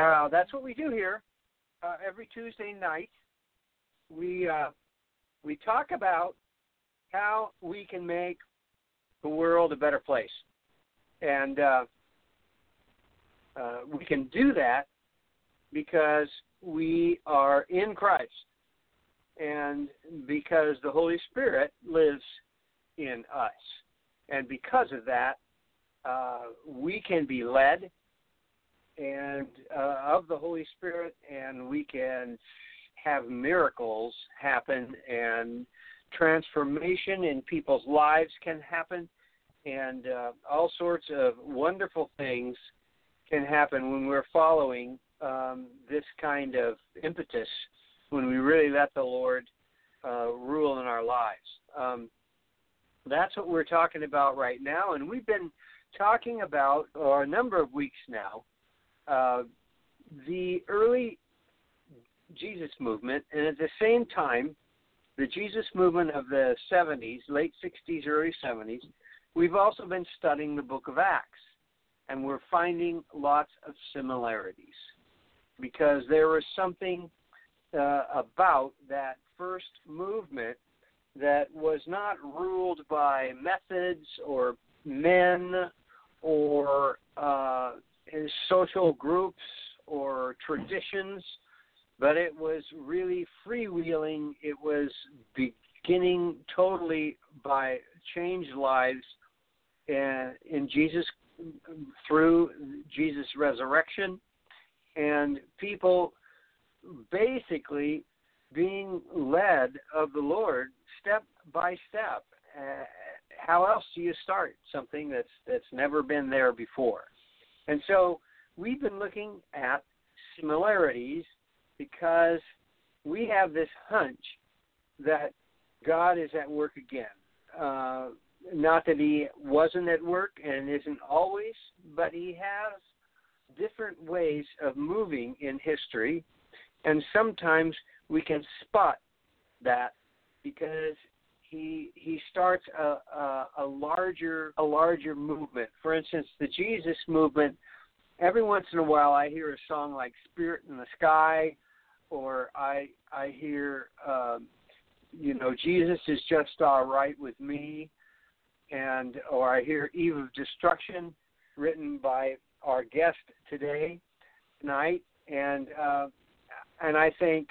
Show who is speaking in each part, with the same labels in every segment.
Speaker 1: Yeah, that's what we do here. Uh, every Tuesday night, we uh, we talk about how we can make the world a better place, and uh, uh, we can do that because we are in Christ, and because the Holy Spirit lives in us, and because of that, uh, we can be led and uh, of the Holy Spirit, and we can have miracles happen, and transformation in people's lives can happen, and uh, all sorts of wonderful things can happen when we're following um, this kind of impetus, when we really let the Lord uh, rule in our lives. Um, that's what we're talking about right now, and we've been talking about for a number of weeks now uh, the early Jesus movement, and at the same time, the Jesus movement of the 70s, late 60s, early 70s, we've also been studying the book of Acts, and we're finding lots of similarities because there was something uh, about that first movement that was not ruled by methods or men or uh, social groups or traditions, but it was really freewheeling. It was beginning totally by changed lives and in Jesus through Jesus' resurrection, and people basically being led of the Lord step by step. Uh, how else do you start something that's that's never been there before? And so we've been looking at similarities because we have this hunch that God is at work again. Uh, not that He wasn't at work and isn't always, but He has different ways of moving in history, and sometimes we can spot that because he he starts a, a, a larger a larger movement. For instance, the Jesus movement. Every once in a while, I hear a song like "Spirit in the Sky," or I I hear um, you know Jesus is just all right with me, and or I hear "Eve of Destruction," written by our guest today tonight, and uh, and I think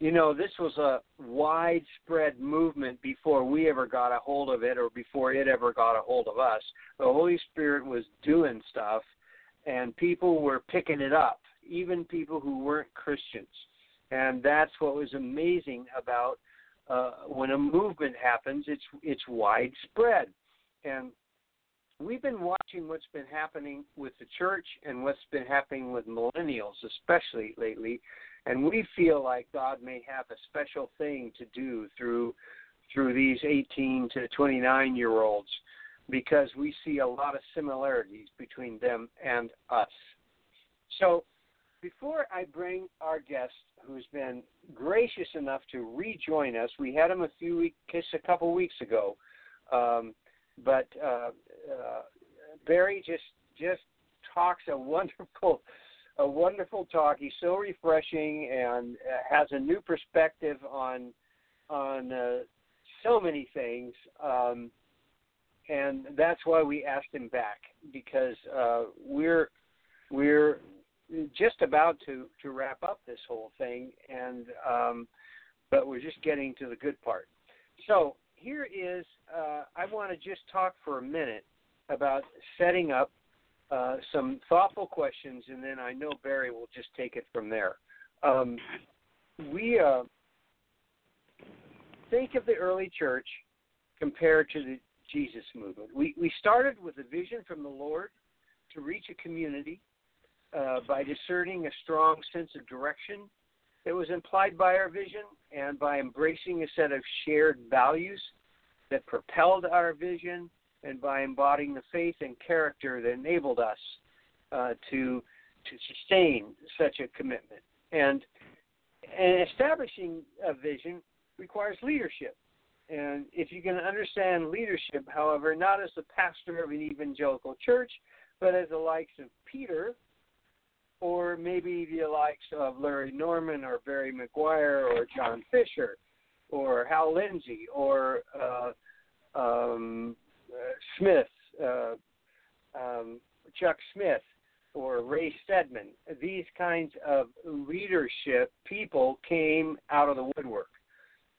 Speaker 1: you know, this was a widespread movement before we ever got a hold of it or before it ever got a hold of us. The Holy Spirit was doing stuff and people were picking it up, even people who weren't Christians. And that's what was amazing about uh, when a movement happens, it's it's widespread. And we've been watching what's been happening with the church and what's been happening with millennials, especially lately and we feel like God may have a special thing to do through through these 18 to 29 year olds because we see a lot of similarities between them and us. So, before I bring our guest, who's been gracious enough to rejoin us, we had him a few weeks, a couple weeks ago, um, but uh, uh, Barry just just talks a wonderful a wonderful talk. He's so refreshing and uh, has a new perspective on on uh, so many things. Um, and that's why we asked him back because uh, we're we're just about to to wrap up this whole thing, and um, but we're just getting to the good part. So here is uh, I want to just talk for a minute about setting up uh, some thoughtful questions, and then I know Barry will just take it from there. Um, we uh, think of the early church compared to the Jesus movement. We we started with a vision from the Lord to reach a community uh, by discerning a strong sense of direction that was implied by our vision and by embracing a set of shared values that propelled our vision and by embodying the faith and character that enabled us uh, to to sustain such a commitment. And, and establishing a vision requires leadership. And if you can understand leadership, however, not as the pastor of an evangelical church, but as the likes of Peter, or maybe the likes of Larry Norman or Barry McGuire or John Fisher or Hal Lindsey or uh, um, Smith, uh, um, Chuck Smith, or Ray Stedman. These kinds of leadership people came out of the woodwork,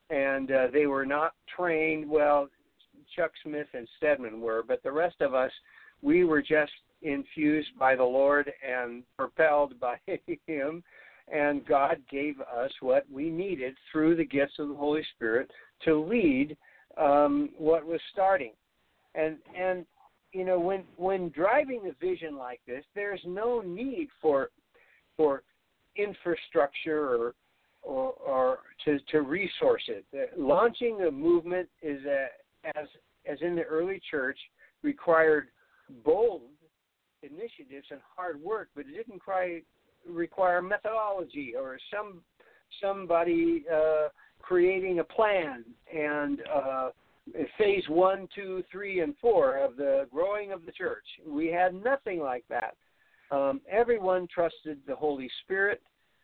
Speaker 1: and uh, they were not trained. Well, Chuck Smith and Stedman were, but the rest of us, we were just infused by the Lord and propelled by Him. And God gave us what we needed through the gifts of the Holy Spirit to lead um, what was starting. And and you know when when driving a vision like this there's no need for for infrastructure or or, or to, to resource it. Launching a movement is a, as as in the early church required bold initiatives and hard work, but it didn't quite require methodology or some somebody uh, creating a plan and uh, phase one, two, three, and four of the growing of the church. We had nothing like that. Um, everyone trusted the Holy Spirit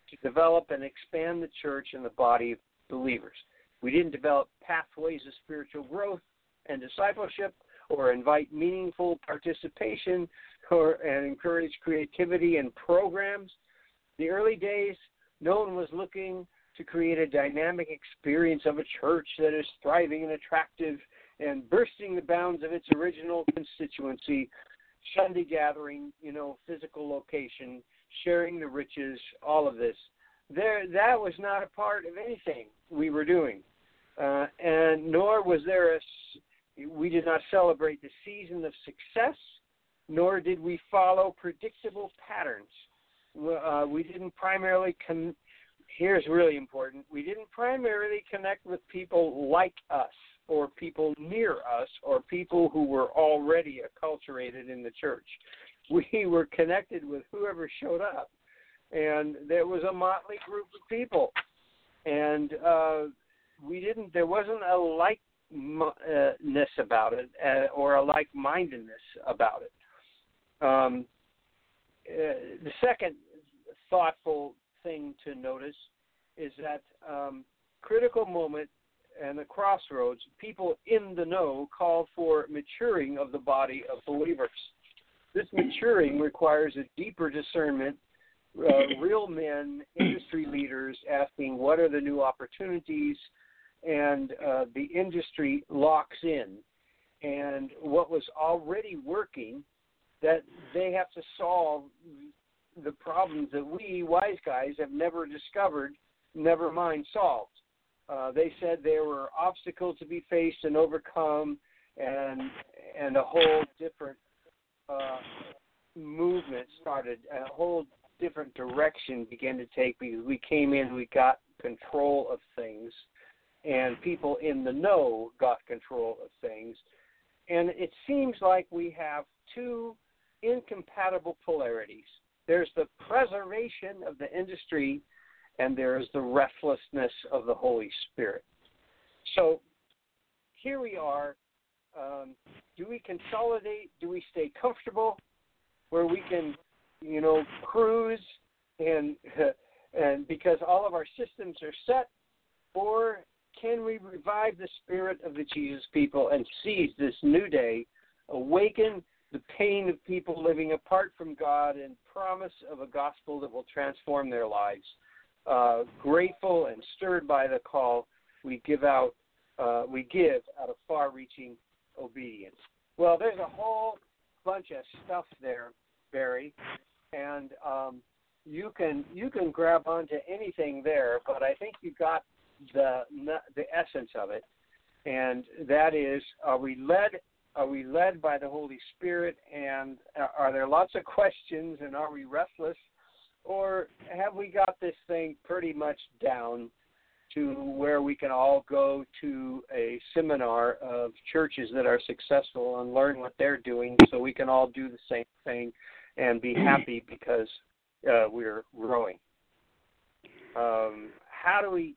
Speaker 1: to develop and expand the church and the body of believers. We didn't develop pathways of spiritual growth and discipleship or invite meaningful participation or and encourage creativity and programs. The early days, no one was looking to create a dynamic experience of a church that is thriving and attractive and bursting the bounds of its original constituency, Sunday gathering, you know, physical location, sharing the riches, all of this. There, that was not a part of anything we were doing, uh, and nor was there a. We did not celebrate the season of success, nor did we follow predictable patterns. Uh, we didn't primarily con- here's really important. We didn't primarily connect with people like us or people near us or people who were already acculturated in the church. We were connected with whoever showed up. And there was a motley group of people. And uh, we didn't, there wasn't a likeness about it uh, or a like mindedness about it. Um, uh, the second thoughtful thing to notice is that um, critical moment and the crossroads, people in the know call for maturing of the body of believers. This maturing requires a deeper discernment. Uh, real men, industry leaders asking what are the new opportunities, and uh, the industry locks in. And what was already working, that they have to solve the problems that we wise guys have never discovered, never mind solved. Uh, they said there were obstacles to be faced and overcome, and and a whole different uh, movement started. A whole different direction began to take because we came in, we got control of things, and people in the know got control of things, and it seems like we have two incompatible polarities there's the preservation of the industry, and there's the restlessness of the Holy Spirit. So here we are. Um, do we consolidate? Do we stay comfortable where we can, you know, cruise and and because all of our systems are set, or can we revive the spirit of the Jesus people and seize this new day, awaken pain of people living apart from God and promise of a gospel that will transform their lives. Uh, grateful and stirred by the call, we give out, uh, we give out of far-reaching obedience. Well, there's a whole bunch of stuff there, Barry, and um, you can you can grab onto anything there. But I think you got the the essence of it, and that is: Are we led? Are we led by the Holy Spirit? And are there lots of questions? And are we restless? Or have we got this thing pretty much down to where we can all go to a seminar of churches that are successful and learn what they're doing so we can all do the same thing and be happy because uh, we're growing. Um, how do we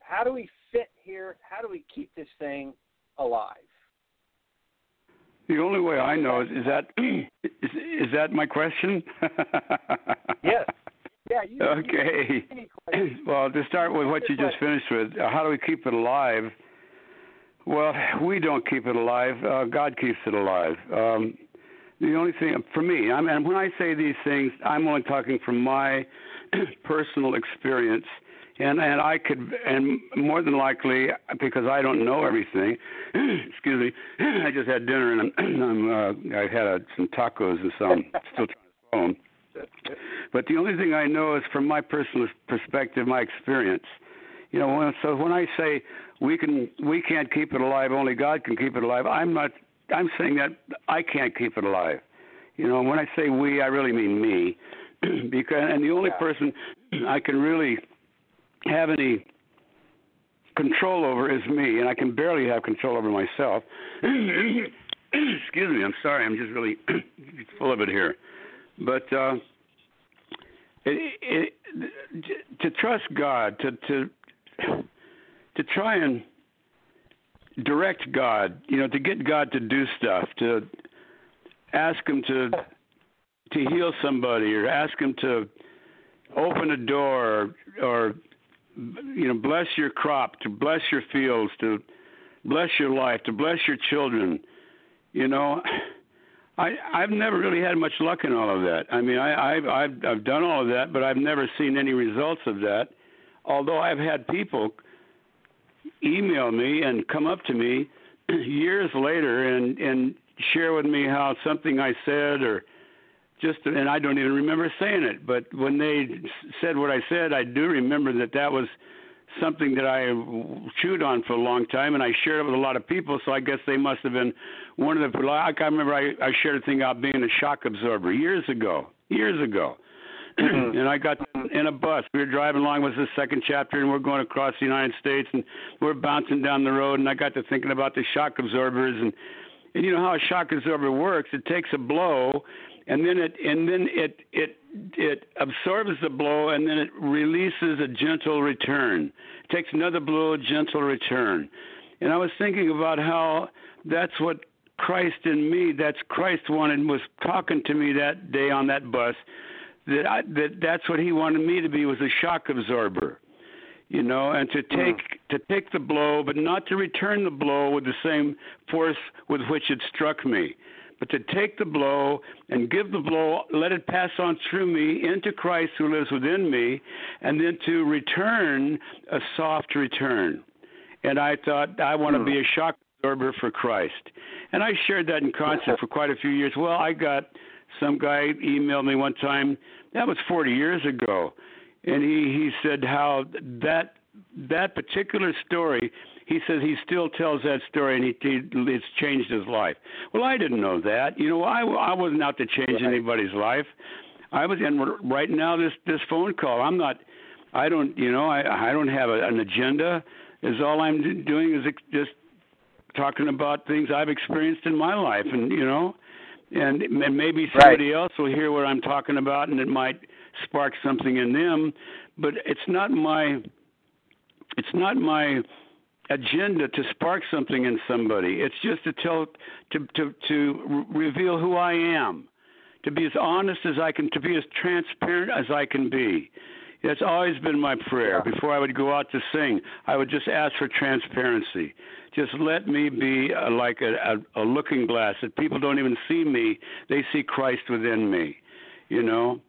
Speaker 1: how do we fit here? How do we keep this thing alive?
Speaker 2: The only way I know is, is that is, is that my question?
Speaker 1: yes. Yeah. You,
Speaker 2: okay.
Speaker 1: You
Speaker 2: well, to start with what you just finished with, how do we keep it alive? Well, we don't keep it alive. Uh, God keeps it alive. Um, the only thing for me, I mean, when I say these things, I'm only talking from my personal experience, and and I could, and more than likely, because I don't know everything. excuse me, I just had dinner and I'm, I'm uh, I had uh, some tacos and some still trying to swallow them. But the only thing I know is from my personal perspective, my experience. You know, when, so when I say we can, we can't keep it alive, only God can keep it alive. I'm not I'm saying that I can't keep it alive. You know, when I say we, I really mean me, because and the only
Speaker 1: yeah.
Speaker 2: person I can really have any control over is me, and I can barely have control over myself. Excuse me, I'm sorry, I'm just really full of it here. But uh, it, it, to trust God, to to to try and direct God, you know, to get God to do stuff, to ask him to to heal somebody or ask him to open a door or, or you know, bless your crop, to bless your fields, to bless your life, to bless your children. You know, I I've never really had much luck in all of that. I mean, I I've I've I've done all of that, but I've never seen any results of that. Although I've had people email me and come up to me years later and and share with me how something I said or just and I don't even remember saying it, but when they said what I said, I do remember that that was something that I chewed on for a long time, and I shared it with a lot of people. So I guess they must have been one of the. Like I remember, I, I shared a thing about being a shock absorber years ago. Years ago, mm-hmm. and I got in a bus. We were driving along was the second chapter, and we're going across the United States, and we're bouncing down the road, and I got to thinking about the shock absorbers, and and you know how a shock absorber works. It takes a blow, and then it and then it it it absorbs the blow, and then it releases a gentle return. It takes another blow, a gentle return. And I was thinking about how that's what Christ in me, that's Christ wanted, was talking to me that day on that bus that I, that that's what he wanted me to be was a shock absorber, you know, and to take mm. to take the blow, but not to return the blow with the same force with which it struck me, but to take the blow and give the blow, let it pass on through me into Christ who lives within me, and then to return a soft return. And I thought I want to be hmm. a shock absorber for Christ, and I shared that in concert for quite a few years. Well, I got some guy emailed me one time that was 40 years ago, and he he said how that that particular story. He says he still tells that story, and he, he it's changed his life. Well, I didn't know that. You know, I I wasn't out to change right. anybody's life. I was in right now this this phone call. I'm not. I don't. You know, I I don't have a, an agenda. Is all I'm doing is just talking about things I've experienced in my life, and you know, and, and maybe somebody
Speaker 1: right.
Speaker 2: else will hear what I'm talking about, and it might spark something in them. But it's not my it's not my agenda to spark something in somebody. It's just to tell to to to reveal who I am, to be as honest as I can, to be as transparent as I can be. That's always been my prayer. Before I would go out to sing, I would just ask for transparency. Just let me be a, like a, a, a looking glass that people don't even see me; they see Christ within me. You know,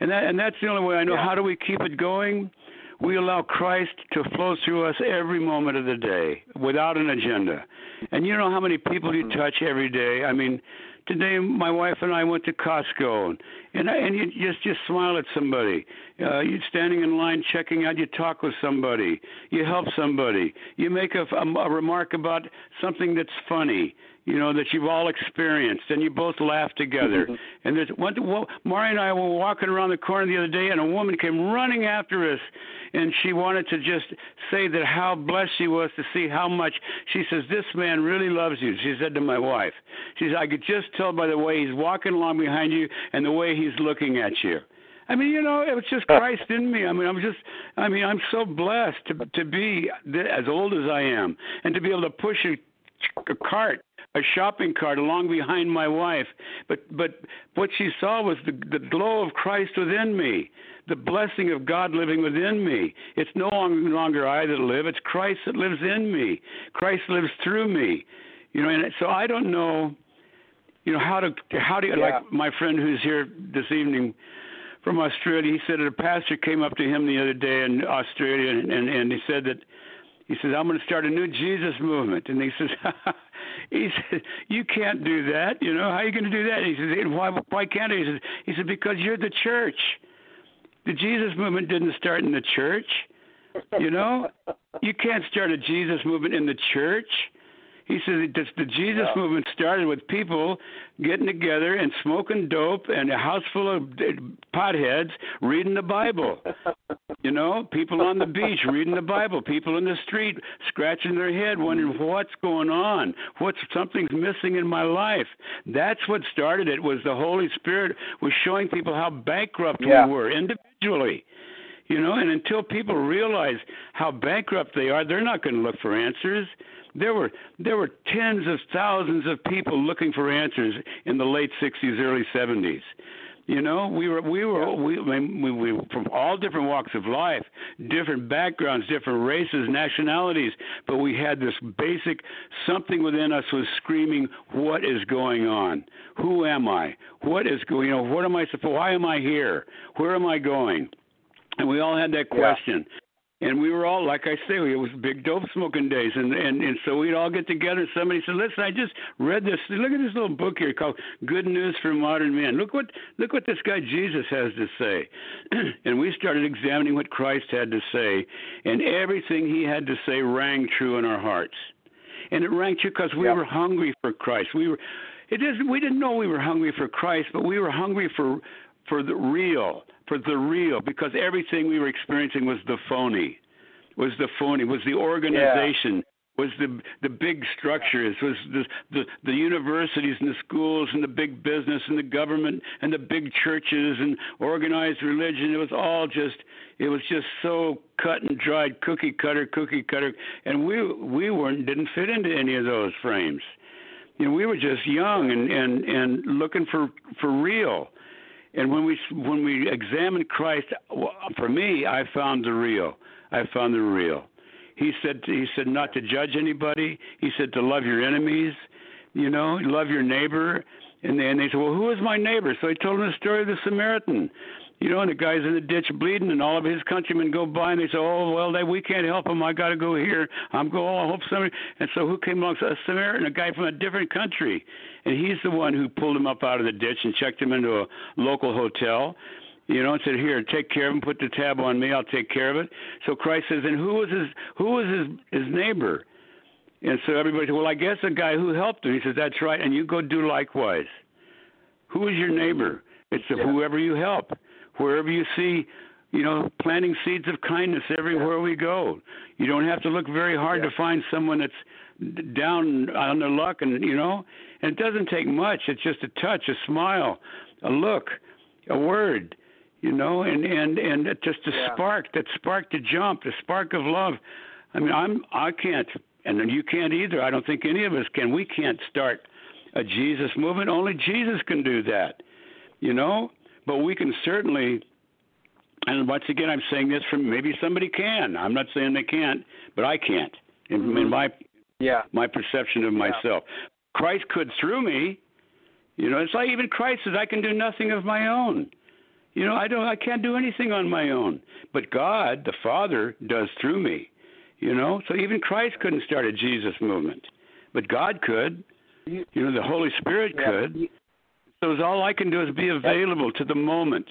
Speaker 2: and that and that's the only way I know.
Speaker 1: Yeah.
Speaker 2: How do we keep it going? We allow Christ to flow through us every moment of the day without an agenda. And you know how many people you mm-hmm. touch every day? I mean, today my wife and I went to Costco and, and and you just just smile at somebody. Uh, you're standing in line checking out. You talk with somebody. You help somebody. You make a, a, a remark about something that's funny you know, that you've all experienced, and you both laugh together. Mm-hmm. And there's one. Well, Mari and I were walking around the corner the other day, and a woman came running after us, and she wanted to just say that how blessed she was to see how much. She says, "This man really loves you." She said to my wife. She said, "I could just tell by the way he's walking along behind you and the way he's looking at you." I mean, you know, it was just Christ in me. I mean, I'm just, I mean, I'm so blessed to to be as old as I am and to be able to push a, a cart a shopping cart along behind my wife. But but what she saw was the the glow of Christ within me, the blessing of God living within me. It's no longer I that live; it's Christ that lives in me. Christ lives through me. You know, and so I don't know. You know how to how do you yeah. like my friend who's here this evening from Australia. He said that a pastor came up to him the other day in Australia, and and, and he said that he says, I'm going to start a new Jesus movement. And he says, he said, you can't do that. You know, how are you going to do that? And he says, why, why can't I? He says, he said, because you're the church. The Jesus movement didn't start in the church. You know, you can't start a Jesus movement in the church. He said the Jesus yeah. movement started with people getting together and smoking dope and a house full of uh, potheads reading the Bible. you know, people on the beach reading the Bible, people in the street scratching their head wondering mm-hmm. what's going on, what's something's missing in my life. That's what started it was the Holy Spirit was showing people how bankrupt yeah. we were individually. You know, and until people realize how bankrupt they are, they're not going to look for answers. There were there were tens of thousands of people looking for answers in the late 60s, early 70s. You know, we were we were we, we we from all different walks of life, different backgrounds, different races, nationalities, but we had this basic something within us was screaming, "What is going on? Who am I? What is going? You know, what am I supposed? Why am I here? Where am I going?" And we all had that question. Yeah and we were all like I say, it was big dope smoking days, and and and so we'd all get together. And somebody said, "Listen, I just read this. Look at this little book here called Good News for Modern Men. Look what look what this guy Jesus has to say." and we started examining what Christ had to say, and everything he had to say rang true in our hearts, and it rang true because we yep. were hungry for Christ. We were. It isn't. We didn't know we were hungry for Christ, but we were hungry for for the real, for the real, because everything we were experiencing was the phony, was the phony, was the organization. Yeah. Was the the big structures, was the, the the universities and the schools and the big business and the government and the big churches and organized religion. It was all just it was just so cut and dried, cookie cutter, cookie cutter, and we we weren't didn't fit into any of those frames. You know, we were just young and and and looking for for real and when we when we examine Christ, for me, I found the real. I found the real. He said he said not to judge anybody. He said to love your enemies. You know, love your neighbor. And they, and they said, well, who is my neighbor? So he told him the story of the Samaritan you know, and the guy's in the ditch bleeding, and all of his countrymen go by, and they say, "Oh, well, they, we can't help him. I got to go here. I'm going. Oh, I hope somebody." And so, who came along? A Samaritan, a guy from a different country, and he's the one who pulled him up out of the ditch and checked him into a local hotel. You know, and said, "Here, take care of him. Put the tab on me. I'll take care of it." So Christ says, "And who was his? Who was his his neighbor?" And so everybody said, "Well, I guess the guy who helped him." He says, "That's right, and you go do likewise." Who is your neighbor? It's yeah. whoever you help wherever you see you know, planting seeds of kindness everywhere we go. You don't have to look very hard yeah. to find someone that's down on their luck, and you know, and it doesn't take much. It's just a touch, a smile, a look, a word, you know, and and and just a yeah. spark, that spark to jump, the spark of love. I mean, I'm I can't, and you can't either. I don't think any of us can. We can't start a Jesus movement. Only Jesus can do that, you know but we can certainly and once again i'm saying this from maybe somebody can i'm not saying they can't but i can't in, mm-hmm. in my
Speaker 1: yeah
Speaker 2: my perception of myself yeah. christ could through me you know it's like even christ says i can do nothing of my own you know i don't i can't do anything on my own but god the father does through me you know so even christ couldn't start a jesus movement but god could you know the holy spirit
Speaker 1: yeah.
Speaker 2: could So all I can do is be available to the moment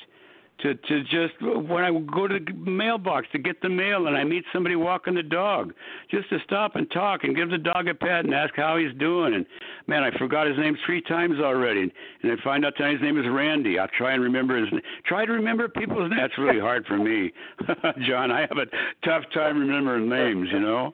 Speaker 2: to to just when I go to the mailbox to get the mail and I meet somebody walking the dog, just to stop and talk and give the dog a pet and ask how he's doing. And man, I forgot his name three times already, and I find out tonight his name is Randy. I'll try and remember his. Try to remember people's names. That's really hard for me, John. I have a tough time remembering names, you know.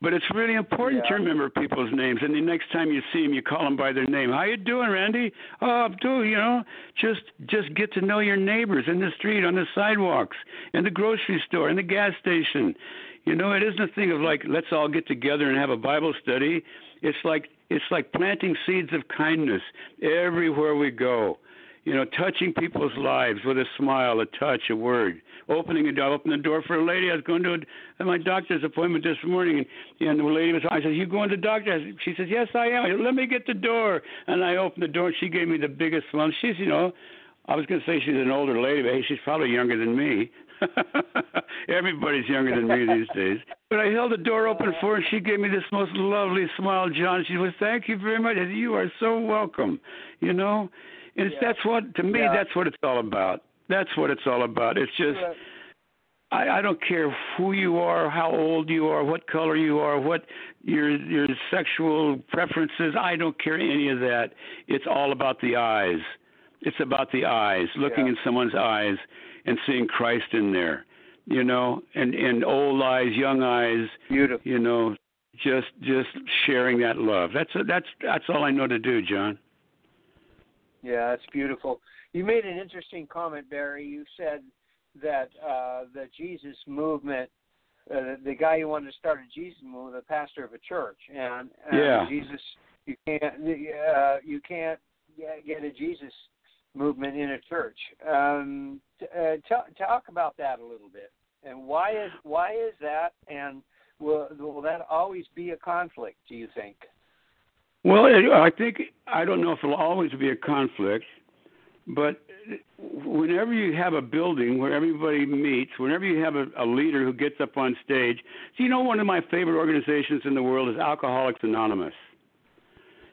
Speaker 2: But it's really important
Speaker 1: Yeah.
Speaker 2: to remember people's names, and the next time you see them, you call them by their name. How you doing, Randy? Oh, Abdul. You know, just just get to know your neighbors in the street, on the sidewalks, in the grocery store, in the gas station. You know, it isn't a thing of like let's all get together and have a Bible study. It's like it's like planting seeds of kindness everywhere we go. You know, touching people's lives with a smile, a touch, a word. Opening a door, open the door for a lady. I was going to a, my doctor's appointment this morning, and, and the lady was. I said, "You going to the doctor?" Said, she says, "Yes, I am." I said, "Let me get the door." And I opened the door, and she gave me the biggest smile. She's, you know, I was going to say she's an older lady, but hey, she's probably younger than me. Everybody's younger than me these days. But I held the door open for her, and she gave me this most lovely smile, John. She was, "Thank you very much. Said, You are so welcome." You know, and
Speaker 1: Yeah.
Speaker 2: that's what to me
Speaker 1: Yeah.
Speaker 2: that's what it's all about. That's what it's all about. It's just I, I don't care who you are, how old you are, what color you are, what your your sexual preferences. I don't care any of that. It's all about the eyes. It's about the eyes, looking
Speaker 1: Yeah.
Speaker 2: in someone's eyes and seeing Christ in there. You know, and and old eyes, young eyes.
Speaker 1: beautiful.
Speaker 2: You know, just just sharing that love. That's that's that's all I know to do, John.
Speaker 1: Yeah, that's beautiful. You made an interesting comment, Barry. You said that uh, the Jesus movement, uh, the guy who wanted to start a Jesus movement, the pastor of a church, and, and
Speaker 2: Yeah.
Speaker 1: Jesus, you can't, uh, you can't get a Jesus movement in a church. Um, t- uh, t- talk about that a little bit, and why is why is that, and will will that always be a conflict? Do you think?
Speaker 2: Well, I think I don't know if it'll always be a conflict, but whenever you have a building where everybody meets, whenever you have a, a leader who gets up on stage, so you know one of my favorite organizations in the world is Alcoholics Anonymous.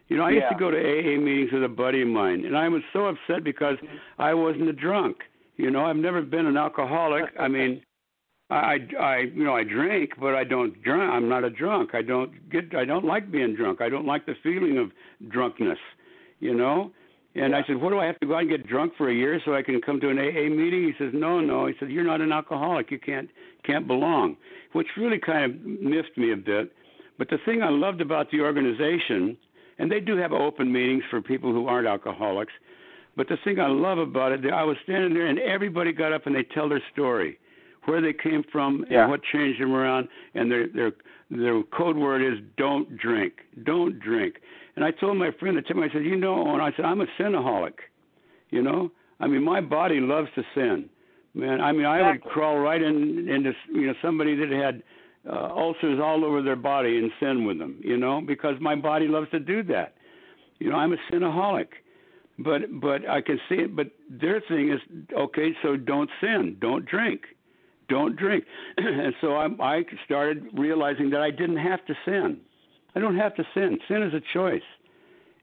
Speaker 2: You know, I used to go to AA meetings with a buddy of mine, and I was so upset because I wasn't a drunk. You know, I've never been an alcoholic. I mean, I, I, you know, I drink, but I don't drink. I'm not a drunk. I don't get. I don't like being drunk. I don't like the feeling of drunkenness. You know. And I said, "What do I have to go out and get drunk for a year so I can come to an AA meeting?" He says, "No, no." He said, "You're not an alcoholic. You can't can't belong," which really kind of miffed me a bit. But the thing I loved about the organization, and they do have open meetings for people who aren't alcoholics. But the thing I love about it, I was standing there and everybody got up and they tell their story, where they came from
Speaker 1: Yeah.
Speaker 2: and what changed them around. And their their their code word is "Don't drink, don't drink." And I told my friend at the time, I said, "You know," and I said, "I'm a sinaholic." You know, I mean, my body loves to sin. Man, I mean, I would crawl right in into you know somebody that had uh, ulcers all over their body and sin with them. You know, because my body loves to do that. You know, I'm a sinaholic. But but I can see it. But their thing is okay. So don't sin. Don't drink. Don't drink. and so I I started realizing that I didn't have to sin. I don't have to sin. Sin is a choice.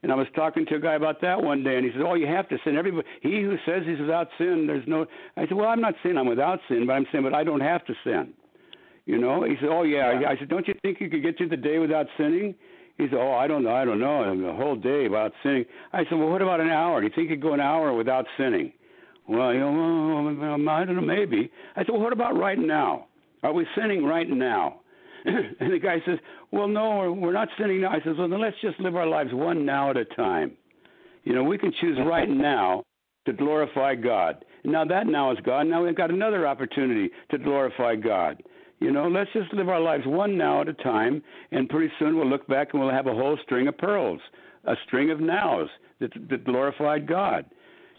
Speaker 2: And I was talking to a guy about that one day, and he said, "Oh, you have to sin. Everybody, he who says he's without sin, there's no." I said, "Well, I'm not saying I'm without sin, but I'm saying, but I don't have to sin." You know? He said, "Oh yeah."
Speaker 1: Yeah.
Speaker 2: I said, "Don't you think you could get through the day without sinning?" He said, "Oh, I don't know. I don't know. I mean, a whole day without sinning." I said, "Well, what about an hour? Do you think you could go an hour without sinning?" Well, you know, well, I don't know, maybe. I said, "Well, what about right now? Are we sinning right now?" and the guy says, "Well, no, we're, we're not sinning now." I says, "Well, then let's just live our lives one now at a time. You know, we can choose right now to glorify God. Now that now is God. Now we've got another opportunity to glorify God. You know, let's just live our lives one now at a time, and pretty soon we'll look back and we'll have a whole string of pearls, a string of nows that, that glorified God.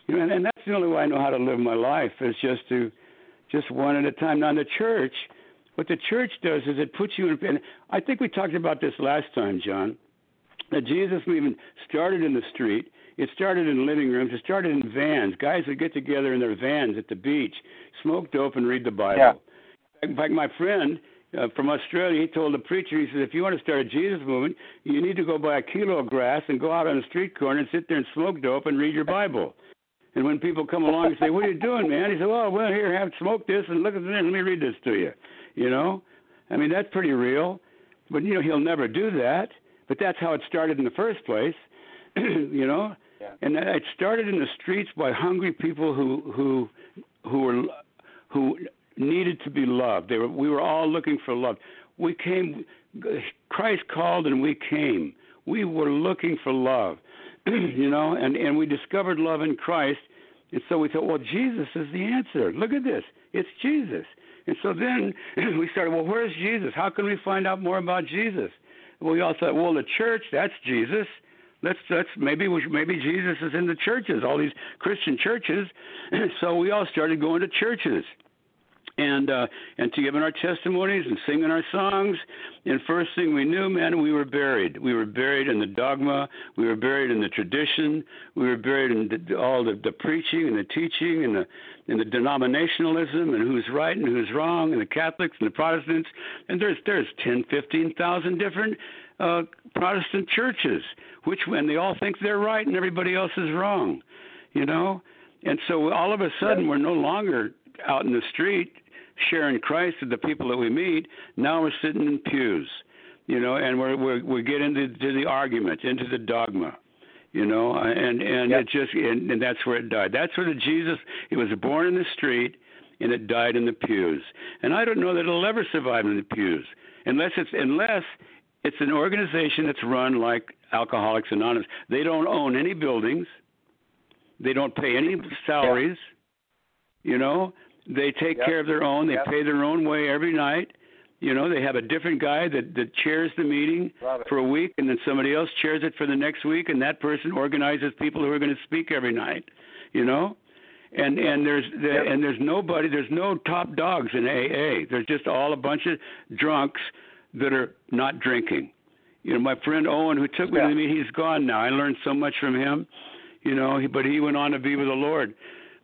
Speaker 2: You know, and, and that's the only way I know how to live my life is just to, just one at a time. Now in the church, what the church does is it puts you in. And I think we talked about this last time, John. That Jesus movement started in the street. It started in living rooms. It started in vans. Guys would get together in their vans at the beach, smoke dope, and read the Bible.
Speaker 1: Yeah.
Speaker 2: In fact, my friend uh, from Australia. He told the preacher, he said, if you want to start a Jesus movement, you need to go buy a kilo of grass and go out on a street corner and sit there and smoke dope and read your Bible. And when people come along and say, "What are you doing, man?" He said, "Well, well, here, have smoke this and look at this. Let me read this to you." You know, I mean that's pretty real. But you know he'll never do that. But that's how it started in the first place. you know,
Speaker 1: Yeah.
Speaker 2: and it started in the streets by hungry people who who who were who needed to be loved. They were we were all looking for love. We came Christ called and we came. We were looking for love. you know, and and we discovered love in Christ. And so we thought, well, Jesus is the answer. Look at this. It's Jesus. And so then we started, well, where's Jesus? How can we find out more about Jesus? We all thought, well, the church, that's Jesus. Let's let's maybe we, maybe Jesus is in the churches, all these Christian churches. so we all started going to churches and uh and to giving our testimonies and singing our songs. And first thing we knew man we were buried. We were buried in the dogma. We were buried in the tradition. We were buried in the, all the, the preaching and the teaching and the and the denominationalism and who's right and who's wrong and the catholics and the protestants. And there's there's ten fifteen thousand different uh protestant churches which when they all think they're right and everybody else is wrong you know? And so all of a sudden we're no longer out in the street sharing Christ with the people that we meet. Now we're sitting in pews, you know, and we're we're we get into to the argument, into the dogma, you know, and and
Speaker 1: Yep.
Speaker 2: it just and, and that's where it died. That's where the Jesus. He was born in the street, and it died in the pews. And I don't know that it'll ever survive in the pews unless it's unless it's an organization that's run like Alcoholics Anonymous. They don't own any buildings. They don't pay any salaries. You know, they take
Speaker 1: Yep.
Speaker 2: care of their own. They
Speaker 1: Yep.
Speaker 2: pay their own way every night. You know, they have a different guy that that chairs the meeting for a week, and then somebody else chairs it for the next week, and that person organizes people who are going to speak every night. You know, and and there's there,
Speaker 1: Yep.
Speaker 2: and there's nobody, there's no top dogs in AA. There's just all a bunch of drunks that are not drinking. You know, my friend Owen, who took me
Speaker 1: Yeah.
Speaker 2: to the meeting, he's gone now. I learned so much from him. You know, he, but he went on to be with the Lord.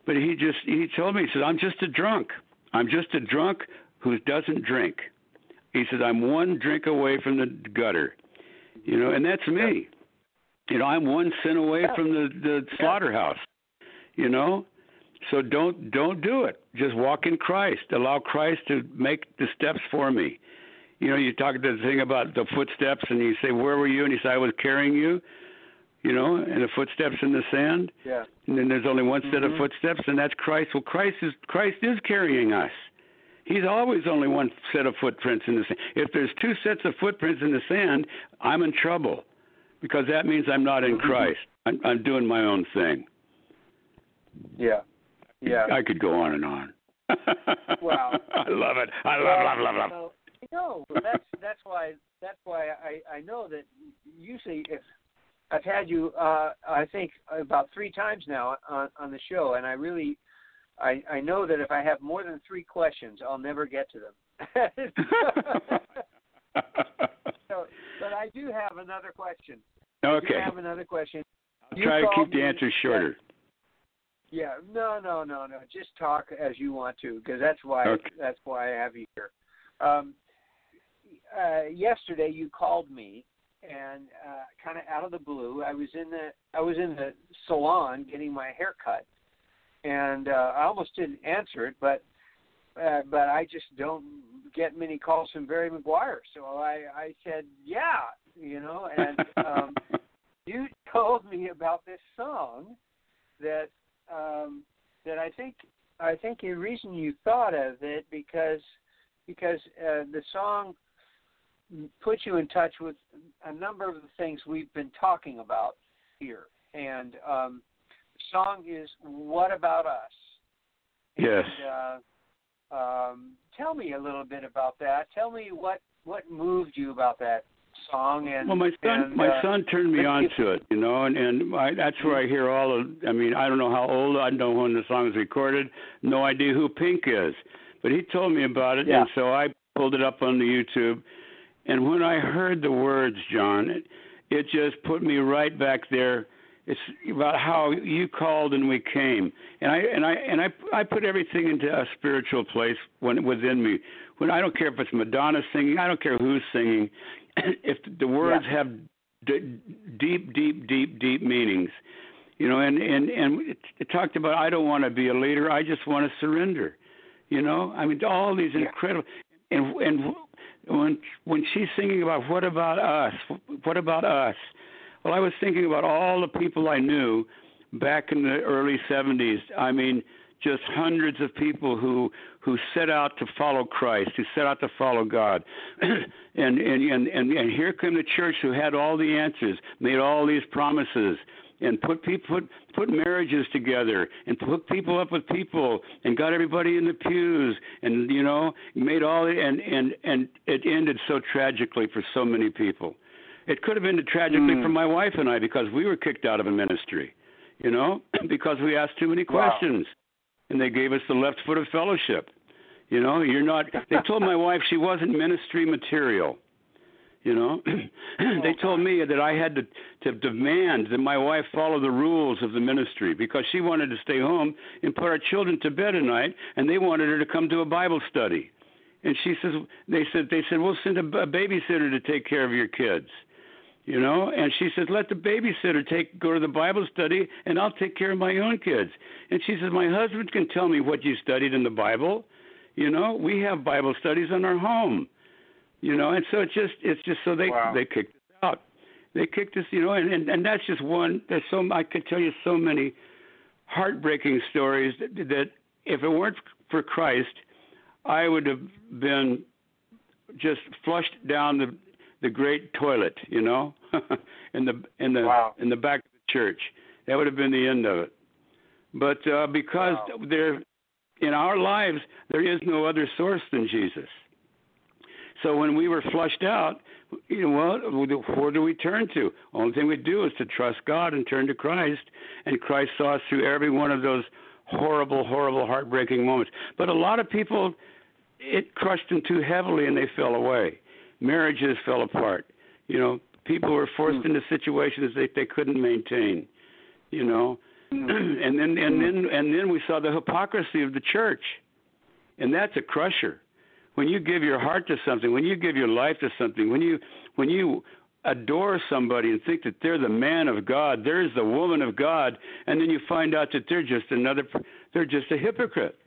Speaker 2: But he just he told me he said I'm just a drunk. I'm just a drunk who doesn't drink. He said I'm one drink away from the gutter. You know, and that's me. You know, I'm one sin away from the the slaughterhouse. You know, so don't don't do it. Just walk in Christ. Allow Christ to make the steps for me. You know, you talk the thing about the footsteps, and you say, "Where were you?" And you say, "I was carrying you." You know, and the footsteps in the sand.
Speaker 1: Yeah.
Speaker 2: And then there's only one set of
Speaker 1: Mhm.
Speaker 2: footsteps, and that's Christ. Well, Christ is Christ is carrying us. He's always only one set of footprints in the sand. If there's two sets of footprints in the sand, I'm in trouble, because that means I'm not in
Speaker 1: Mhm.
Speaker 2: Christ. I'm, I'm doing my own thing.
Speaker 1: Yeah. Yeah.
Speaker 2: I could go on and on.
Speaker 1: Wow.
Speaker 2: I love it. I love, love, love, love.
Speaker 1: so- No, that's that's why that's why I I know that usually if I've had you uh I think about three times now on on the show and I really I I know that if I have more than three questions I'll never get to them. so, but I do have another question. I
Speaker 2: okay.
Speaker 1: have another question.
Speaker 2: I'll
Speaker 1: you
Speaker 2: try to keep the answers shorter.
Speaker 1: Yeah, no, no, no, no. Just talk as you want to, because that's why
Speaker 2: Okay.
Speaker 1: that's why I have you here. Um, uh, yesterday you called me, and uh, kind of out of the blue, I was in the I was in the salon getting my hair cut, and uh, I almost didn't answer it, but uh, but I just don't get many calls from Barry McGuire, so I I said yeah, you know, and um, you told me about this song that um, that I think I think the reason you thought of it because because uh, the song puts you in touch with a number of the things we've been talking about here, and um, the song is "What About Us."
Speaker 2: Yes.
Speaker 1: And, uh, um, tell me a little bit about that. Tell me what what moved you about that song and
Speaker 2: Well, my son,
Speaker 1: and,
Speaker 2: my
Speaker 1: uh,
Speaker 2: son turned me on to it, you know, and and I, that's where I hear all of. I mean, I don't know how old. I don't know when the song was recorded. No idea who Pink is, but he told me about it,
Speaker 1: Yeah.
Speaker 2: and so I pulled it up on the YouTube. And when I heard the words, John, it, it just put me right back there it's about how you called and we came, and I and I and I I put everything into a spiritual place when within me. When I don't care if it's Madonna singing, I don't care who's singing. if the words
Speaker 1: Yeah.
Speaker 2: have d- deep, deep, deep, deep meanings, you know, and and and it, it talked about I don't want to be a leader. I just want to surrender. You know, I mean, all these incredible and and when when she's thinking about what about us? What about us? Well, I was thinking about all the people I knew back in the early 70s. I mean, just hundreds of people who who set out to follow Christ, who set out to follow God, and, and and and and here came the church who had all the answers, made all these promises, and put people put put marriages together, and put people up with people, and got everybody in the pews, and you know made all the, and and and it ended so tragically for so many people. It could have ended tragically
Speaker 1: Mm.
Speaker 2: for my wife and I because we were kicked out of a ministry, you know, because we asked too many
Speaker 1: Wow.
Speaker 2: questions, and they gave us the left foot of fellowship. You know, you're not. They told my wife she wasn't ministry material. You know, they told me that I had to to demand that my wife follow the rules of the ministry because she wanted to stay home and put our children to bed at night, and they wanted her to come to a Bible study. And she says, they said, they said, we'll send a, a babysitter to take care of your kids. You know, and she says, let the babysitter take go to the Bible study, and I'll take care of my own kids. And she says, my husband can tell me what you studied in the Bible. You know, we have Bible studies in our home. You know, and so it's just it's just so they
Speaker 1: Wow.
Speaker 2: they kicked us out. They kicked us, you know, and, and and that's just one. There's so I could tell you so many heartbreaking stories that, that if it weren't for Christ, I would have been just flushed down the the great toilet, you know, in the in the
Speaker 1: Wow.
Speaker 2: in the back of the church. That would have been the end of it. But uh, because
Speaker 1: Wow.
Speaker 2: there, in our lives, there is no other source than Jesus. So when we were flushed out, you know, well, where do we turn to? Only thing we do is to trust God and turn to Christ, and Christ saw us through every one of those horrible, horrible, heartbreaking moments. But a lot of people, it crushed them too heavily, and they fell away. Marriages fell apart. You know, people were forced hmm. into situations that they couldn't maintain. You know, hmm. and then and hmm. then and then we saw the hypocrisy of the church, and that's a crusher. When you give your heart to something, when you give your life to something, when you when you adore somebody and think that they're the man of God, there's the woman of God, and then you find out that they're just another, they're just a hypocrite.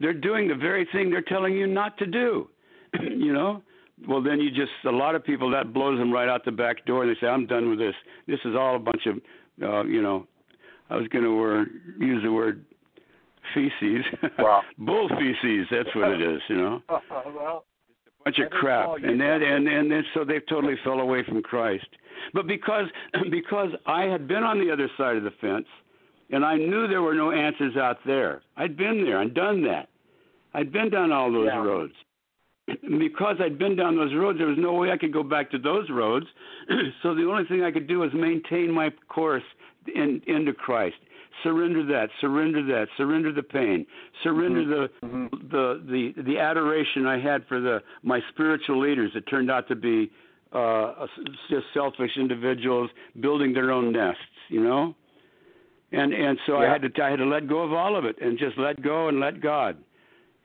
Speaker 2: They're doing the very thing they're telling you not to do. you know, well then you just a lot of people that blows them right out the back door, and they say, "I'm done with this. This is all a bunch of, uh, you know." I was going to use the word feces.
Speaker 1: Wow.
Speaker 2: Bull feces. That's what it is. You know
Speaker 1: well,
Speaker 2: bunch of crap and
Speaker 1: got.
Speaker 2: and and then so they totally fell away from Christ but because because I had been on the other side of the fence and I knew there were no answers out there I'd been there I'd done that I'd been down all those
Speaker 1: Yeah.
Speaker 2: roads And because I'd been down those roads there was no way I could go back to those roads so the only thing I could do was maintain my course in, into Christ surrender that surrender that surrender the pain surrender the
Speaker 1: Mhm.
Speaker 2: the the the adoration I had for the my spiritual leaders it turned out to be uh just selfish individuals building their own nests, you know? And and so I had to I had to let go of all of it and just let go and let God.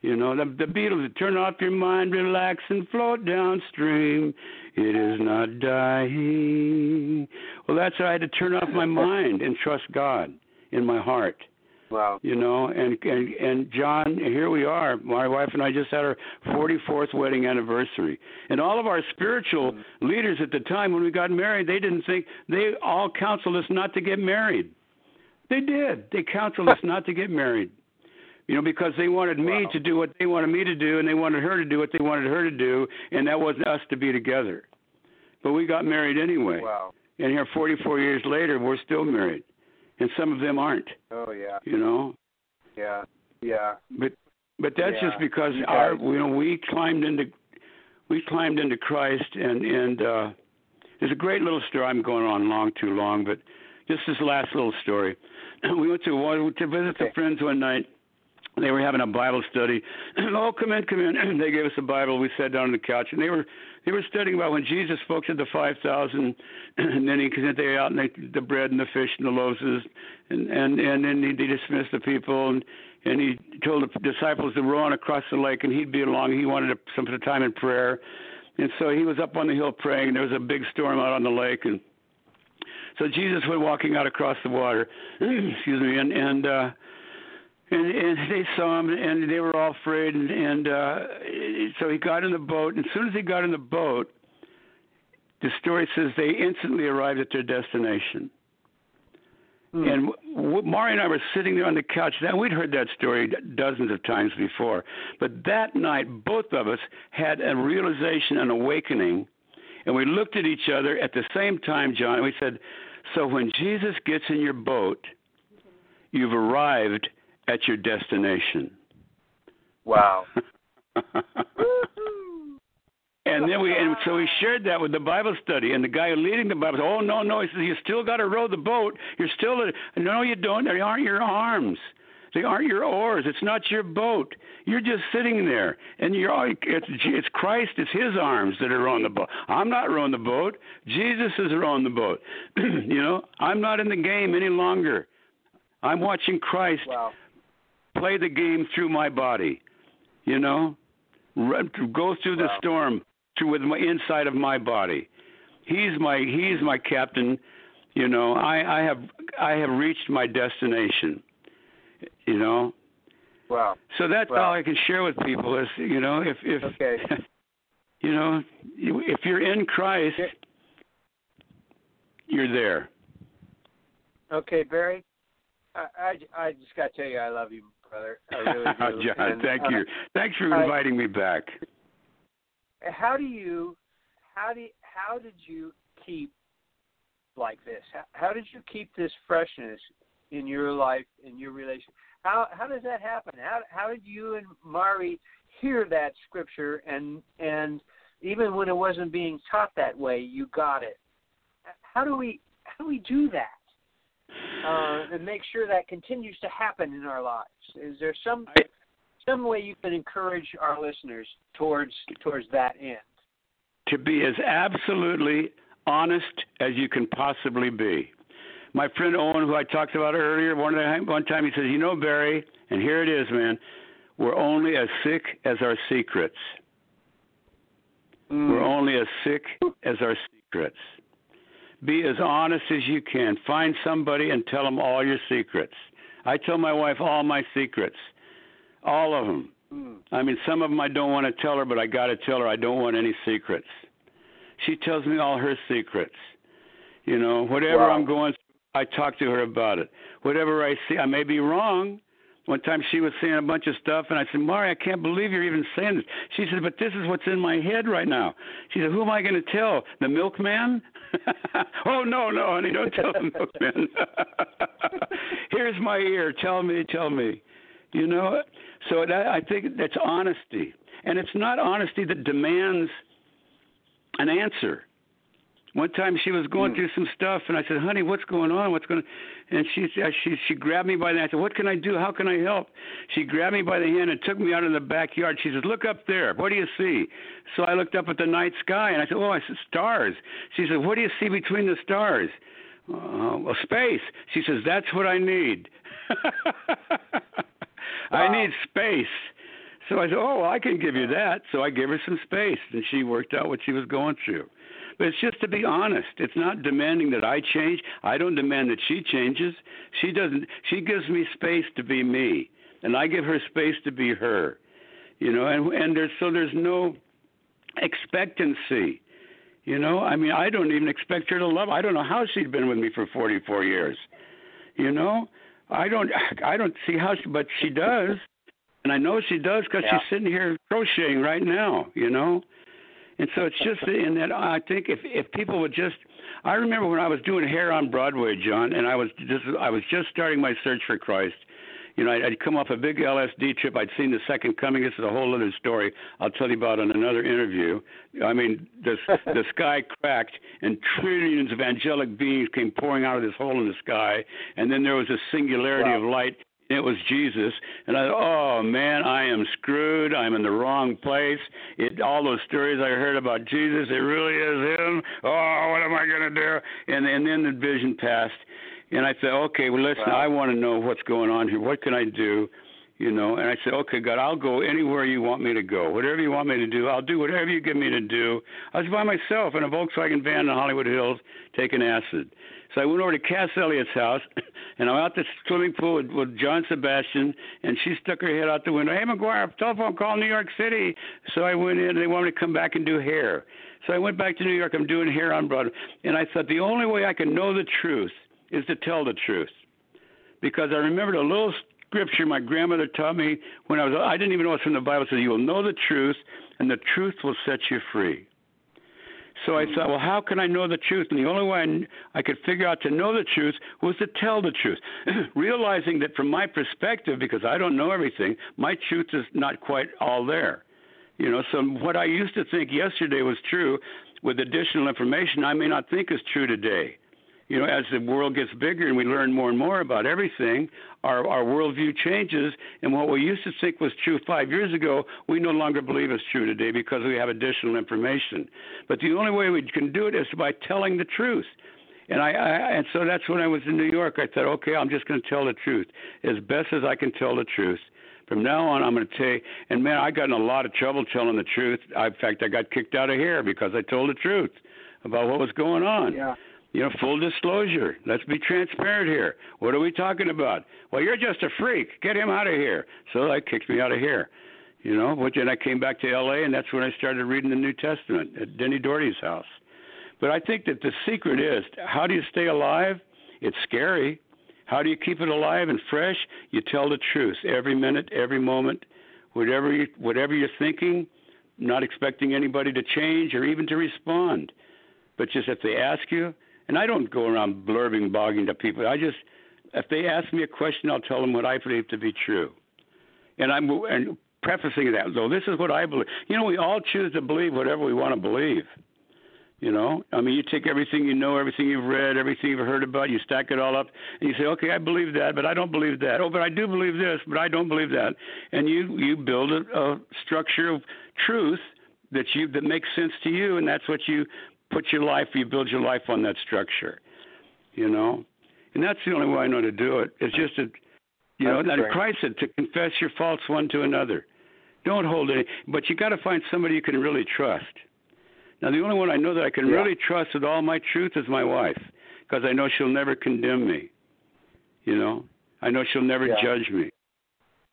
Speaker 2: You know, the the Beatles turn off your mind, relax and float downstream. It is not dying. Well that's why I had to turn off my mind and trust God in my heart
Speaker 1: wow.
Speaker 2: you know and and and john here we are. My wife and i just had our 44th wedding anniversary. And all of our spiritual mm-hmm. leaders at the time when we got married they didn't think they all counseled us not to get married. They did. They counseled us not to get married you know because they wanted me
Speaker 1: Wow.
Speaker 2: to do what they wanted me to do and they wanted her to do what they wanted her to do and that wasn't us to be together. But we got married anyway.
Speaker 1: Wow.
Speaker 2: and here 44 years later we're still married and some of them aren't
Speaker 1: Oh yeah.
Speaker 2: you know
Speaker 1: Yeah. Yeah.
Speaker 2: but but that's
Speaker 1: Yeah,
Speaker 2: just because
Speaker 1: you
Speaker 2: our you know we climbed into we climbed into Christ and and uh there's a great little story I'm going on long too long but just this last little story we went to one to visit the
Speaker 1: Okay.
Speaker 2: friends one night they were having a Bible study. oh, come in, come in. they gave us a Bible. We sat down on the couch, and they were they were studying about when Jesus spoke to the five thousand, and then he sent they out and they, the bread and the fish and the loaves, and and and then he dismissed the people, and and he told the disciples to row on across the lake, and he'd be along. He wanted some time in prayer, and so he was up on the hill praying. And there was a big storm out on the lake, and so Jesus went walking out across the water. excuse me, and and. uh and, and they saw him, and they were all afraid. And, and uh, so he got in the boat. And as soon as he got in the boat, the story says they instantly arrived at their destination. Hmm. And w- Mari and I were sitting there on the couch. Now we'd heard that story dozens of times before, but that night, both of us had a realization, an awakening, and we looked at each other at the same time, John, and we said, "So when Jesus gets in your boat, you've arrived at your destination.
Speaker 1: Wow.
Speaker 2: and then we and so we shared that with the Bible study, and the guy leading the Bible said, "Oh no, no," he says, "You still got to row the boat. You're still a, no, you don't. They aren't your arms." They aren't your oars. It's not your boat. You're just sitting there, and you're all, it's it's Christ. It's His arms that are rowing the boat. I'm not rowing the boat. Jesus is rowing the boat. you know, I'm not in the game any longer. I'm watching Christ
Speaker 1: wow
Speaker 2: play the game through my body. You know, go through the wow. storm through with my inside of my body. He's my he's my captain. You know, I I have I have reached my destination. You know.
Speaker 1: Wow.
Speaker 2: So that's
Speaker 1: wow.
Speaker 2: all I can share with people is you know if if
Speaker 1: okay.
Speaker 2: you know if you're in Christ, you're there.
Speaker 1: Okay, Barry. I, I, I just got to tell you, I love you, brother. I really
Speaker 2: do. John,
Speaker 1: and,
Speaker 2: thank
Speaker 1: uh,
Speaker 2: you. Thanks for inviting me back.
Speaker 1: How do you, how do, you, how did you keep like this? How, how did you keep this freshness in your life, in your relation? How how does that happen? How how did you and Mari hear that scripture and and even when it wasn't being taught that way, you got it? How do we how do we do that? Uh, and make sure that continues to happen in our lives? Is there some I, some way you can encourage our listeners towards towards that end?
Speaker 2: To be as absolutely honest as you can possibly be. My friend Owen, who I talked about earlier, one one time he says, "You know, Barry, and here it is, man. We're only as sick as our secrets. Mm. We're only as sick as our secrets." Be as honest as you can. Find somebody and tell them all your secrets. I tell my wife all my secrets, all of them. Mm. I mean, some of them I don't want to tell her, but I got to tell her I don't want any secrets. She tells me all her secrets. You know, whatever
Speaker 1: wow.
Speaker 2: I'm going through, I talk to her about it. Whatever I see, I may be wrong, one time she was saying a bunch of stuff, and I said, Mari, I can't believe you're even saying this. She said, but this is what's in my head right now. She said, who am I going to tell? The milkman? oh, no, no, honey, don't tell the milkman. Here's my ear. Tell me, tell me. You know, it? so that, I think that's honesty. And it's not honesty that demands an answer. One time she was going mm. through some stuff, and I said, "Honey, what's going on? What's going?" on? And she she she grabbed me by the. hand. I said, "What can I do? How can I help?" She grabbed me by the hand and took me out in the backyard. She said, "Look up there. What do you see?" So I looked up at the night sky, and I said, "Oh, I said stars." She said, "What do you see between the stars?" Uh, well, space. She says, "That's what I need. I need space." So I said, "Oh, well, I can give you that." So I gave her some space, and she worked out what she was going through. But it's just to be honest. It's not demanding that I change. I don't demand that she changes. She doesn't. She gives me space to be me, and I give her space to be her. You know, and and there's so there's no expectancy. You know, I mean, I don't even expect her to love. I don't know how she's been with me for 44 years. You know, I don't. I don't see how she, but she does, and I know she does because yeah. she's sitting here crocheting right now. You know, and so it's just in that I think if if people would just I remember when I was doing hair on Broadway, John, and I was just I was just starting my search for Christ. You know, I'd, I'd come off a big LSD trip. I'd seen the Second Coming. This is a whole other story. I'll tell you about in another interview. I mean, the the sky cracked and trillions of angelic beings came pouring out of this hole in the sky, and then there was a singularity
Speaker 1: wow.
Speaker 2: of light it was Jesus, and I thought, oh man, I am screwed. I'm in the wrong place. It all those stories I heard about Jesus, it really is him. Oh, what am I gonna do? And and then the vision passed, and I said, okay, well listen, wow. I want to know what's going on here. What can I do? you know and i said okay god i'll go anywhere you want me to go whatever you want me to do i'll do whatever you get me to do i was by myself in a volkswagen van in hollywood hills taking acid so I went over to Cass Elliot's house, and I'm out the swimming pool with, with John Sebastian, and she stuck her head out the window. Hey, McGuire, telephone call New York City. So I went in, and they wanted me to come back and do hair. So I went back to New York. I'm doing hair on Broadway, and I thought the only way I can know the truth is to tell the truth, because I remembered a little scripture my grandmother taught me when I was. I didn't even know it's from the Bible. It says, "You will know the truth, and the truth will set you free." So I thought, well, how can I know the truth? And the only way I, I could figure out to know the truth was to tell the truth, realizing that from my perspective, because I don't know everything, my truth is not quite all there. You know, so what I used to think yesterday was true, with additional information, I may not think is true today you know, as the world gets bigger and we learn more and more about everything, our our worldview changes, and what we used to think was true five years ago, we no longer believe is true today because we have additional information. But the only way we can do it is by telling the truth. And I, I and so that's when I was in New York. I thought, okay, I'm just going to tell the truth as best as I can tell the truth. From now on, I'm going to tell. You, and man, I got in a lot of trouble telling the truth. I, in fact, I got kicked out of here because I told the truth about what was going on.
Speaker 1: Yeah
Speaker 2: you know, full disclosure. Let's be transparent here. What are we talking about? Well, you're just a freak. Get him out of here. So they kicked me out of here. You know, which and I came back to L.A. and that's when I started reading the New Testament at Denny Doherty's house. But I think that the secret is how do you stay alive? It's scary. How do you keep it alive and fresh? You tell the truth every minute, every moment, whatever you, whatever you're thinking, not expecting anybody to change or even to respond. But just if they ask you, and I don't go around blurbing, bogging to people. I just, if they ask me a question, I'll tell them what I believe to be true. And I'm and prefacing that though, this is what I believe. You know, we all choose to believe whatever we want to believe. You know, I mean, you take everything you know, everything you've read, everything you've heard about, you stack it all up, and you say, okay, I believe that, but I don't believe that. Oh, but I do believe this, but I don't believe that. And you you build a, a structure of truth that you that makes sense to you, and that's what you put your life, you build your life on that structure, you know, and that's the only way I know to do it. It's just a, you know, and Christ said to confess your faults one to another. Don't hold any, but you got to find somebody you can really trust. Now, the only one I know that I can yeah. really trust with all my truth is my wife, because I know she'll never condemn me. You know, I know she'll never yeah. judge me.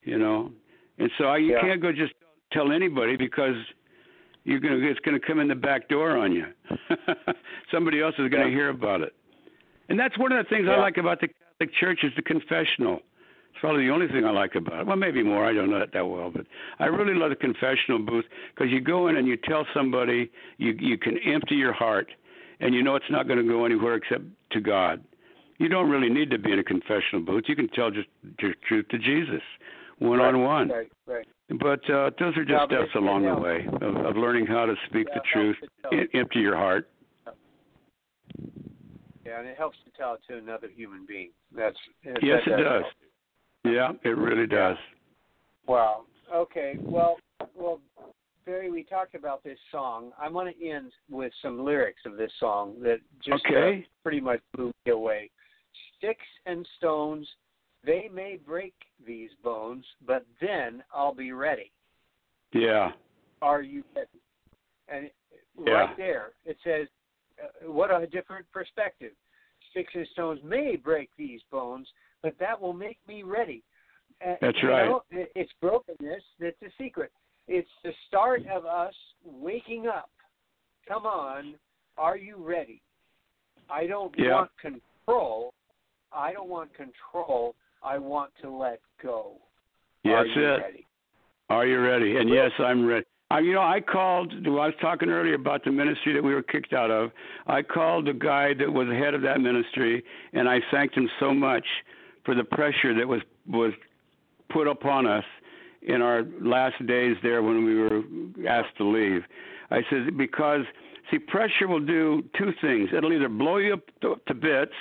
Speaker 2: You know, and so I, you yeah. can't go just tell anybody because you're gonna it's gonna come in the back door on you. Somebody else is gonna yeah. hear about it. And that's one of the things yeah. I like about the Catholic Church is the confessional. It's probably the only thing I like about it. Well, maybe more. I don't know it that well, but I really love the confessional booth because you go in and you tell somebody you you can empty your heart, and you know it's not going to go anywhere except to God. You don't really need to be in a confessional booth. You can tell just your truth to Jesus, one on one.
Speaker 1: Right, right.
Speaker 2: But uh, those are just steps along the way of, of learning how to speak yeah, the truth, empty your heart.
Speaker 1: Yeah, and it helps to tell it to another human being. That's
Speaker 2: yes,
Speaker 1: that,
Speaker 2: it does. Yeah, it really does.
Speaker 1: Wow. Okay. Well, well, Barry, we talked about this song. I want to end with some lyrics of this song that just uh,
Speaker 2: okay.
Speaker 1: uh, pretty much blew me away. Sticks and stones they may break these bones, but then I'll be ready.
Speaker 2: Yeah.
Speaker 1: Are you ready? And
Speaker 2: yeah.
Speaker 1: right there, it says, uh, what a different perspective. Sticks and stones may break these bones, but that will make me ready.
Speaker 2: That's right.
Speaker 1: Know, it's brokenness that's a secret. It's the start of us waking up. Come on, are you ready? I don't
Speaker 2: yeah.
Speaker 1: want control. I don't want control. I want to let go.
Speaker 2: Yes,
Speaker 1: Are you
Speaker 2: it.
Speaker 1: ready?
Speaker 2: Are you ready? And yes, I'm ready. I, you know, I called. I was talking earlier about the ministry that we were kicked out of. I called the guy that was head of that ministry, and I thanked him so much for the pressure that was was put upon us in our last days there when we were asked to leave. I said because see, pressure will do two things. It'll either blow you up to, to bits,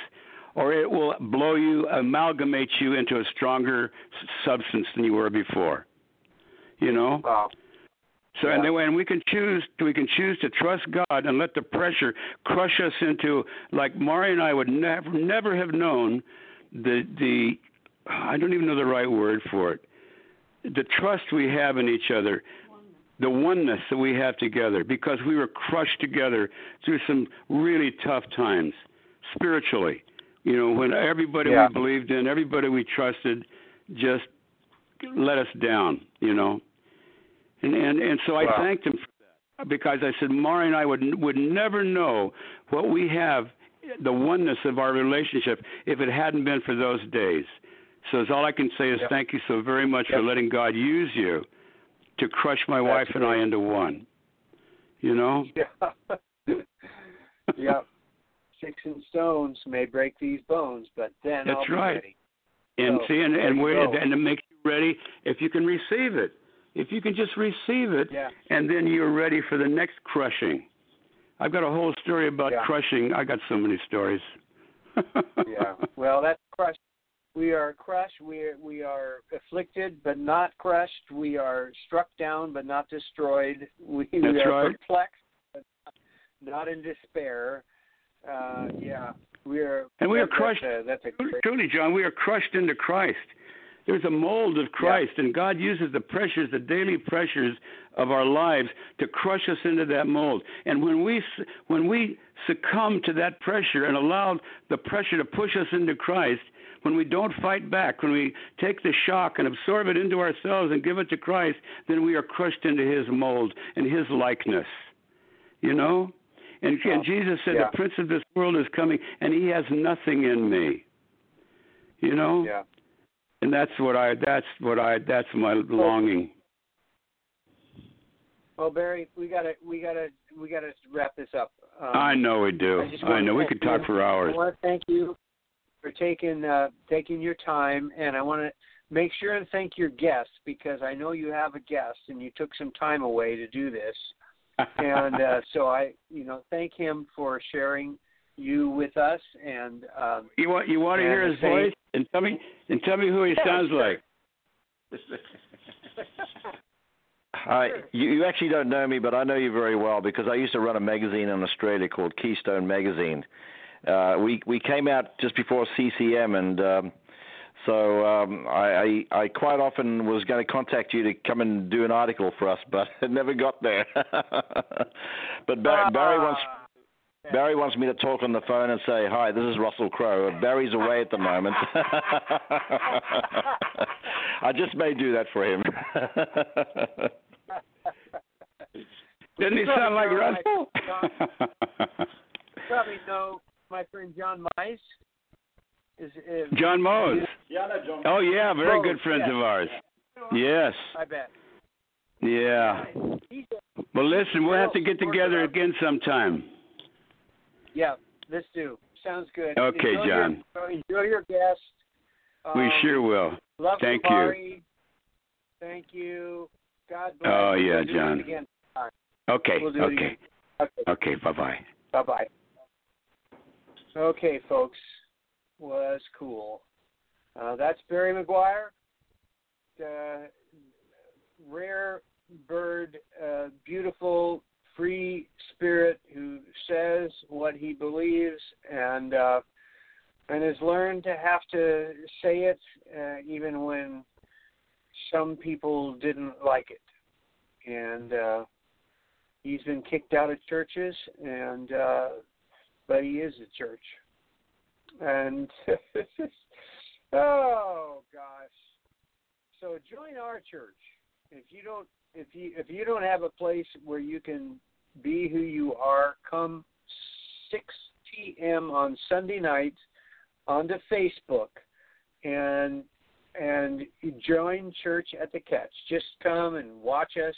Speaker 2: or it will blow you, amalgamate you into a stronger substance than you were before. You know.
Speaker 1: Wow.
Speaker 2: So
Speaker 1: Yeah.
Speaker 2: and then when we can choose, we can choose to trust God and let the pressure crush us into like Mari and I would never, never have known the the I don't even know the right word for it. The trust we have in each other, the oneness that we have together, because we were crushed together through some really tough times spiritually. You know, when everybody
Speaker 1: Yeah.
Speaker 2: we believed in, everybody we trusted, just let us down. You know, and and and so I thanked him for that because I said Mari and I would would never know what we have, the oneness of our relationship, if it hadn't been for those days. So it's all I can say is
Speaker 1: Yep.
Speaker 2: thank you so very much for letting God use you to crush my
Speaker 1: That's
Speaker 2: wife and I into one. You know?
Speaker 1: Yeah. yep. Sticks and stones may break these bones, but then
Speaker 2: That's
Speaker 1: I'll be
Speaker 2: right.
Speaker 1: ready.
Speaker 2: And
Speaker 1: So,
Speaker 2: see, and, and wait,
Speaker 1: go.
Speaker 2: and it makes you ready if you can receive it. If you can just receive it,
Speaker 1: Yeah.
Speaker 2: and then you're ready for the next crushing. I've got a whole story about
Speaker 1: Yeah.
Speaker 2: crushing. I got so many stories.
Speaker 1: yeah. Well, that's crushed. We are crushed. We are, we are afflicted, but not crushed. We are struck down, but not destroyed. We, we are
Speaker 2: right.
Speaker 1: perplexed, but not in despair. Uh, yeah, we are.
Speaker 2: And we are
Speaker 1: that-
Speaker 2: crushed.
Speaker 1: That's a, that's a
Speaker 2: Truly, John, we are crushed into Christ. There's a mold of Christ, and God uses the pressures, the daily pressures of our lives, to crush us into that mold. And when we when we succumb to that pressure and allow the pressure to push us into Christ, when we don't fight back, when we take the shock and absorb it into ourselves and give it to Christ, then we are crushed into His mold and His likeness. You know. And, and Jesus said,
Speaker 1: Yeah.
Speaker 2: "The prince of this world is coming, and he has nothing in me." You know,
Speaker 1: yeah.
Speaker 2: and that's what I. That's what I. That's my longing.
Speaker 1: Well, Barry, we gotta we gotta we gotta wrap this up. Um,
Speaker 2: I know we do.
Speaker 1: I
Speaker 2: I know we could talk
Speaker 1: you.
Speaker 2: for hours.
Speaker 1: I want to thank you for taking uh, taking your time, and I want to make sure and thank your guest because I know you have a guest, and you took some time away to do this. And uh, so I, you know, thank him for sharing you with us. And um,
Speaker 2: you want you want to hear his
Speaker 1: say-
Speaker 2: voice and tell me and tell me who he
Speaker 1: Yeah,
Speaker 2: sounds
Speaker 1: sure.
Speaker 2: like.
Speaker 3: Hi. You, you actually don't know me, but I know you very well because I used to run a magazine in Australia called Keystone Magazine. Uh, we we came out just before CCM, and um, so um, I, I I quite often was going to contact you to come and do an article for us, but it never got there. but Barry, Barry wants Barry wants me to talk on the phone and say, "Hi, this is Russell Crowe. Barry's away at the moment." I just may do that for him.
Speaker 2: Didn't he sound like Russell?
Speaker 1: you probably know my friend John Mize. Is, is
Speaker 2: John Mose. Oh yeah, very
Speaker 1: Mose,
Speaker 2: good friends
Speaker 1: yes.
Speaker 2: of ours. Yes.
Speaker 1: I bet.
Speaker 2: Yeah. Well, listen, we'll have to get together again sometime.
Speaker 1: yeah, let's do. Sounds good.
Speaker 2: Okay,
Speaker 1: enjoy
Speaker 2: John.
Speaker 1: Your, enjoy your guest.
Speaker 2: We
Speaker 1: Um,
Speaker 2: sure will.
Speaker 1: Love
Speaker 2: Thank
Speaker 1: you.
Speaker 2: you.
Speaker 1: Thank you. God bless.
Speaker 2: Oh, yeah,
Speaker 1: We'll
Speaker 2: John.
Speaker 1: Again.
Speaker 2: Okay.
Speaker 1: We'll
Speaker 2: Okay.
Speaker 1: Okay.
Speaker 2: Okay. Bye bye.
Speaker 1: Bye bye. Okay, folks. That's cool. Uh, that's Barry McGuire, uh, rare bird, uh, beautiful, free spirit who says what he believes and uh, and has learned to have to say it uh, even when some people didn't like it. And uh, he's been kicked out of churches and uh but he is a church and oh gosh so join our church if you don't if you if you don't have a place where you can be who you are come 6 p.m on sunday nights onto facebook and and join church at the catch just come and watch us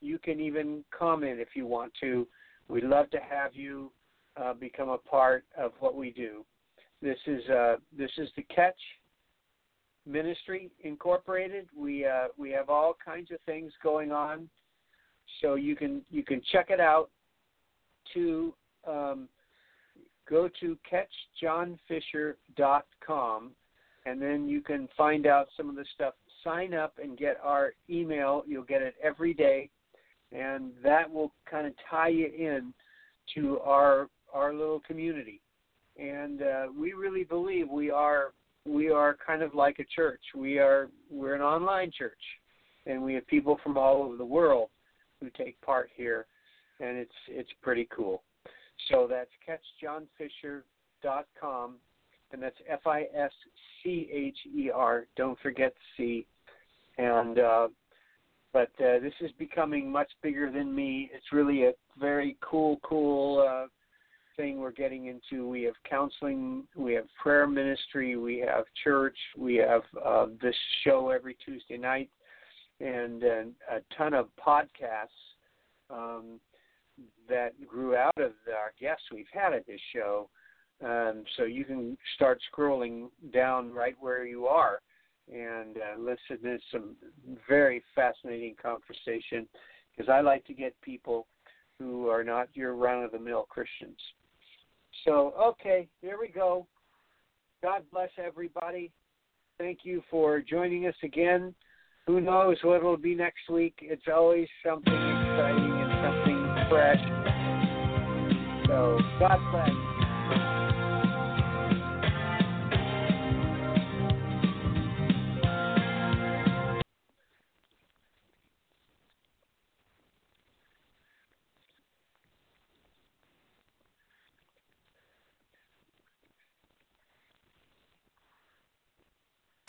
Speaker 1: you can even comment if you want to. We'd love to have you uh, become a part of what we do. This is uh, this is the Catch Ministry Incorporated. We uh, we have all kinds of things going on, so you can you can check it out. To um, go to catchjohnfischer.com, and then you can find out some of the stuff. Sign up and get our email. You'll get it every day, and that will kind of tie you in to our our little community. And uh, we really believe we are we are kind of like a church. We are we're an online church, and we have people from all over the world who take part here, and it's it's pretty cool. So that's catchjohnfischer.com, and that's F I S C H E R. Don't forget C. And uh, but uh, this is becoming much bigger than me. It's really a very cool, cool uh, thing we're getting into. We have counseling, we have prayer ministry, we have church, we have uh, this show every Tuesday night, and, a ton of podcasts. Um, that grew out of our guests we've had at this show. Um, so you can start scrolling down right where you are and uh, listen to some very fascinating conversation because I like to get people who are not your run of the mill Christians. So, okay, here we go. God bless everybody. Thank you for joining us again. Who knows what it'll be next week? It's always something exciting and something fresh. So, God bless.